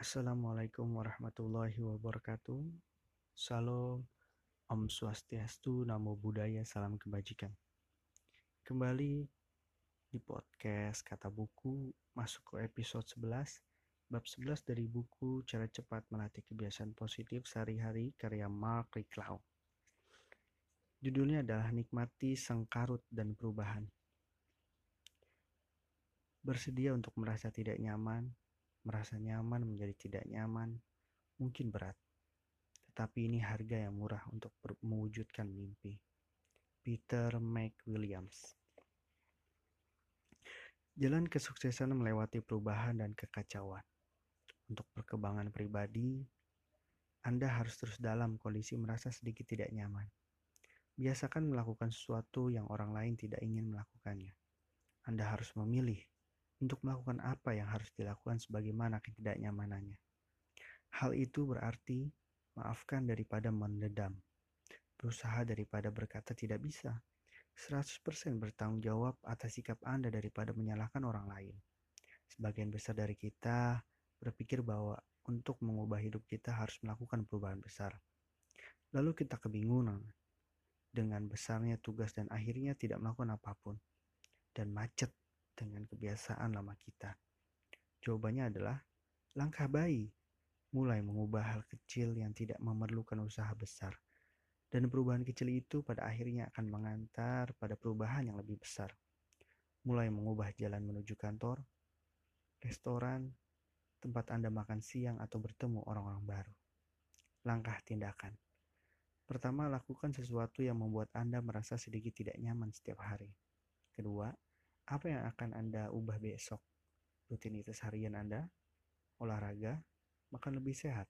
Assalamualaikum warahmatullahi wabarakatuh. Salam, Om Swastiastu, Namo Buddhaya, Salam Kebajikan. Kembali di podcast Kata Buku, masuk ke episode 11, bab 11 dari buku Cara Cepat Melatih Kebiasaan Positif Sehari-hari karya Mark Ricklaw. Judulnya adalah Nikmati Sengkarut dan Perubahan. Bersedia untuk merasa tidak nyaman, merasa nyaman menjadi tidak nyaman, mungkin berat. Tetapi ini harga yang murah untuk mewujudkan mimpi. Peter McWilliams Jalan kesuksesan melewati perubahan dan kekacauan. Untuk perkembangan pribadi, Anda harus terus dalam kondisi merasa sedikit tidak nyaman. Biasakan melakukan sesuatu yang orang lain tidak ingin melakukannya. Anda harus memilih untuk melakukan apa yang harus dilakukan sebagaimana ketidaknyamanannya. Hal itu berarti maafkan daripada mendedam, berusaha daripada berkata tidak bisa, 100% bertanggung jawab atas sikap Anda daripada menyalahkan orang lain. Sebagian besar dari kita berpikir bahwa untuk mengubah hidup kita harus melakukan perubahan besar. Lalu kita kebingungan dengan besarnya tugas dan akhirnya tidak melakukan apa pun. Dan macet dengan kebiasaan lama kita? Jawabannya adalah langkah bayi, mulai mengubah hal kecil yang tidak memerlukan usaha besar. Dan perubahan kecil itu pada akhirnya akan mengantar pada perubahan yang lebih besar. Mulai mengubah jalan menuju kantor, restoran, tempat Anda makan siang atau bertemu orang-orang baru. Langkah tindakan. Pertama, lakukan sesuatu yang membuat Anda merasa sedikit tidak nyaman setiap hari. Kedua, apa yang akan Anda ubah besok? Rutinitas harian Anda, olahraga, makan lebih sehat,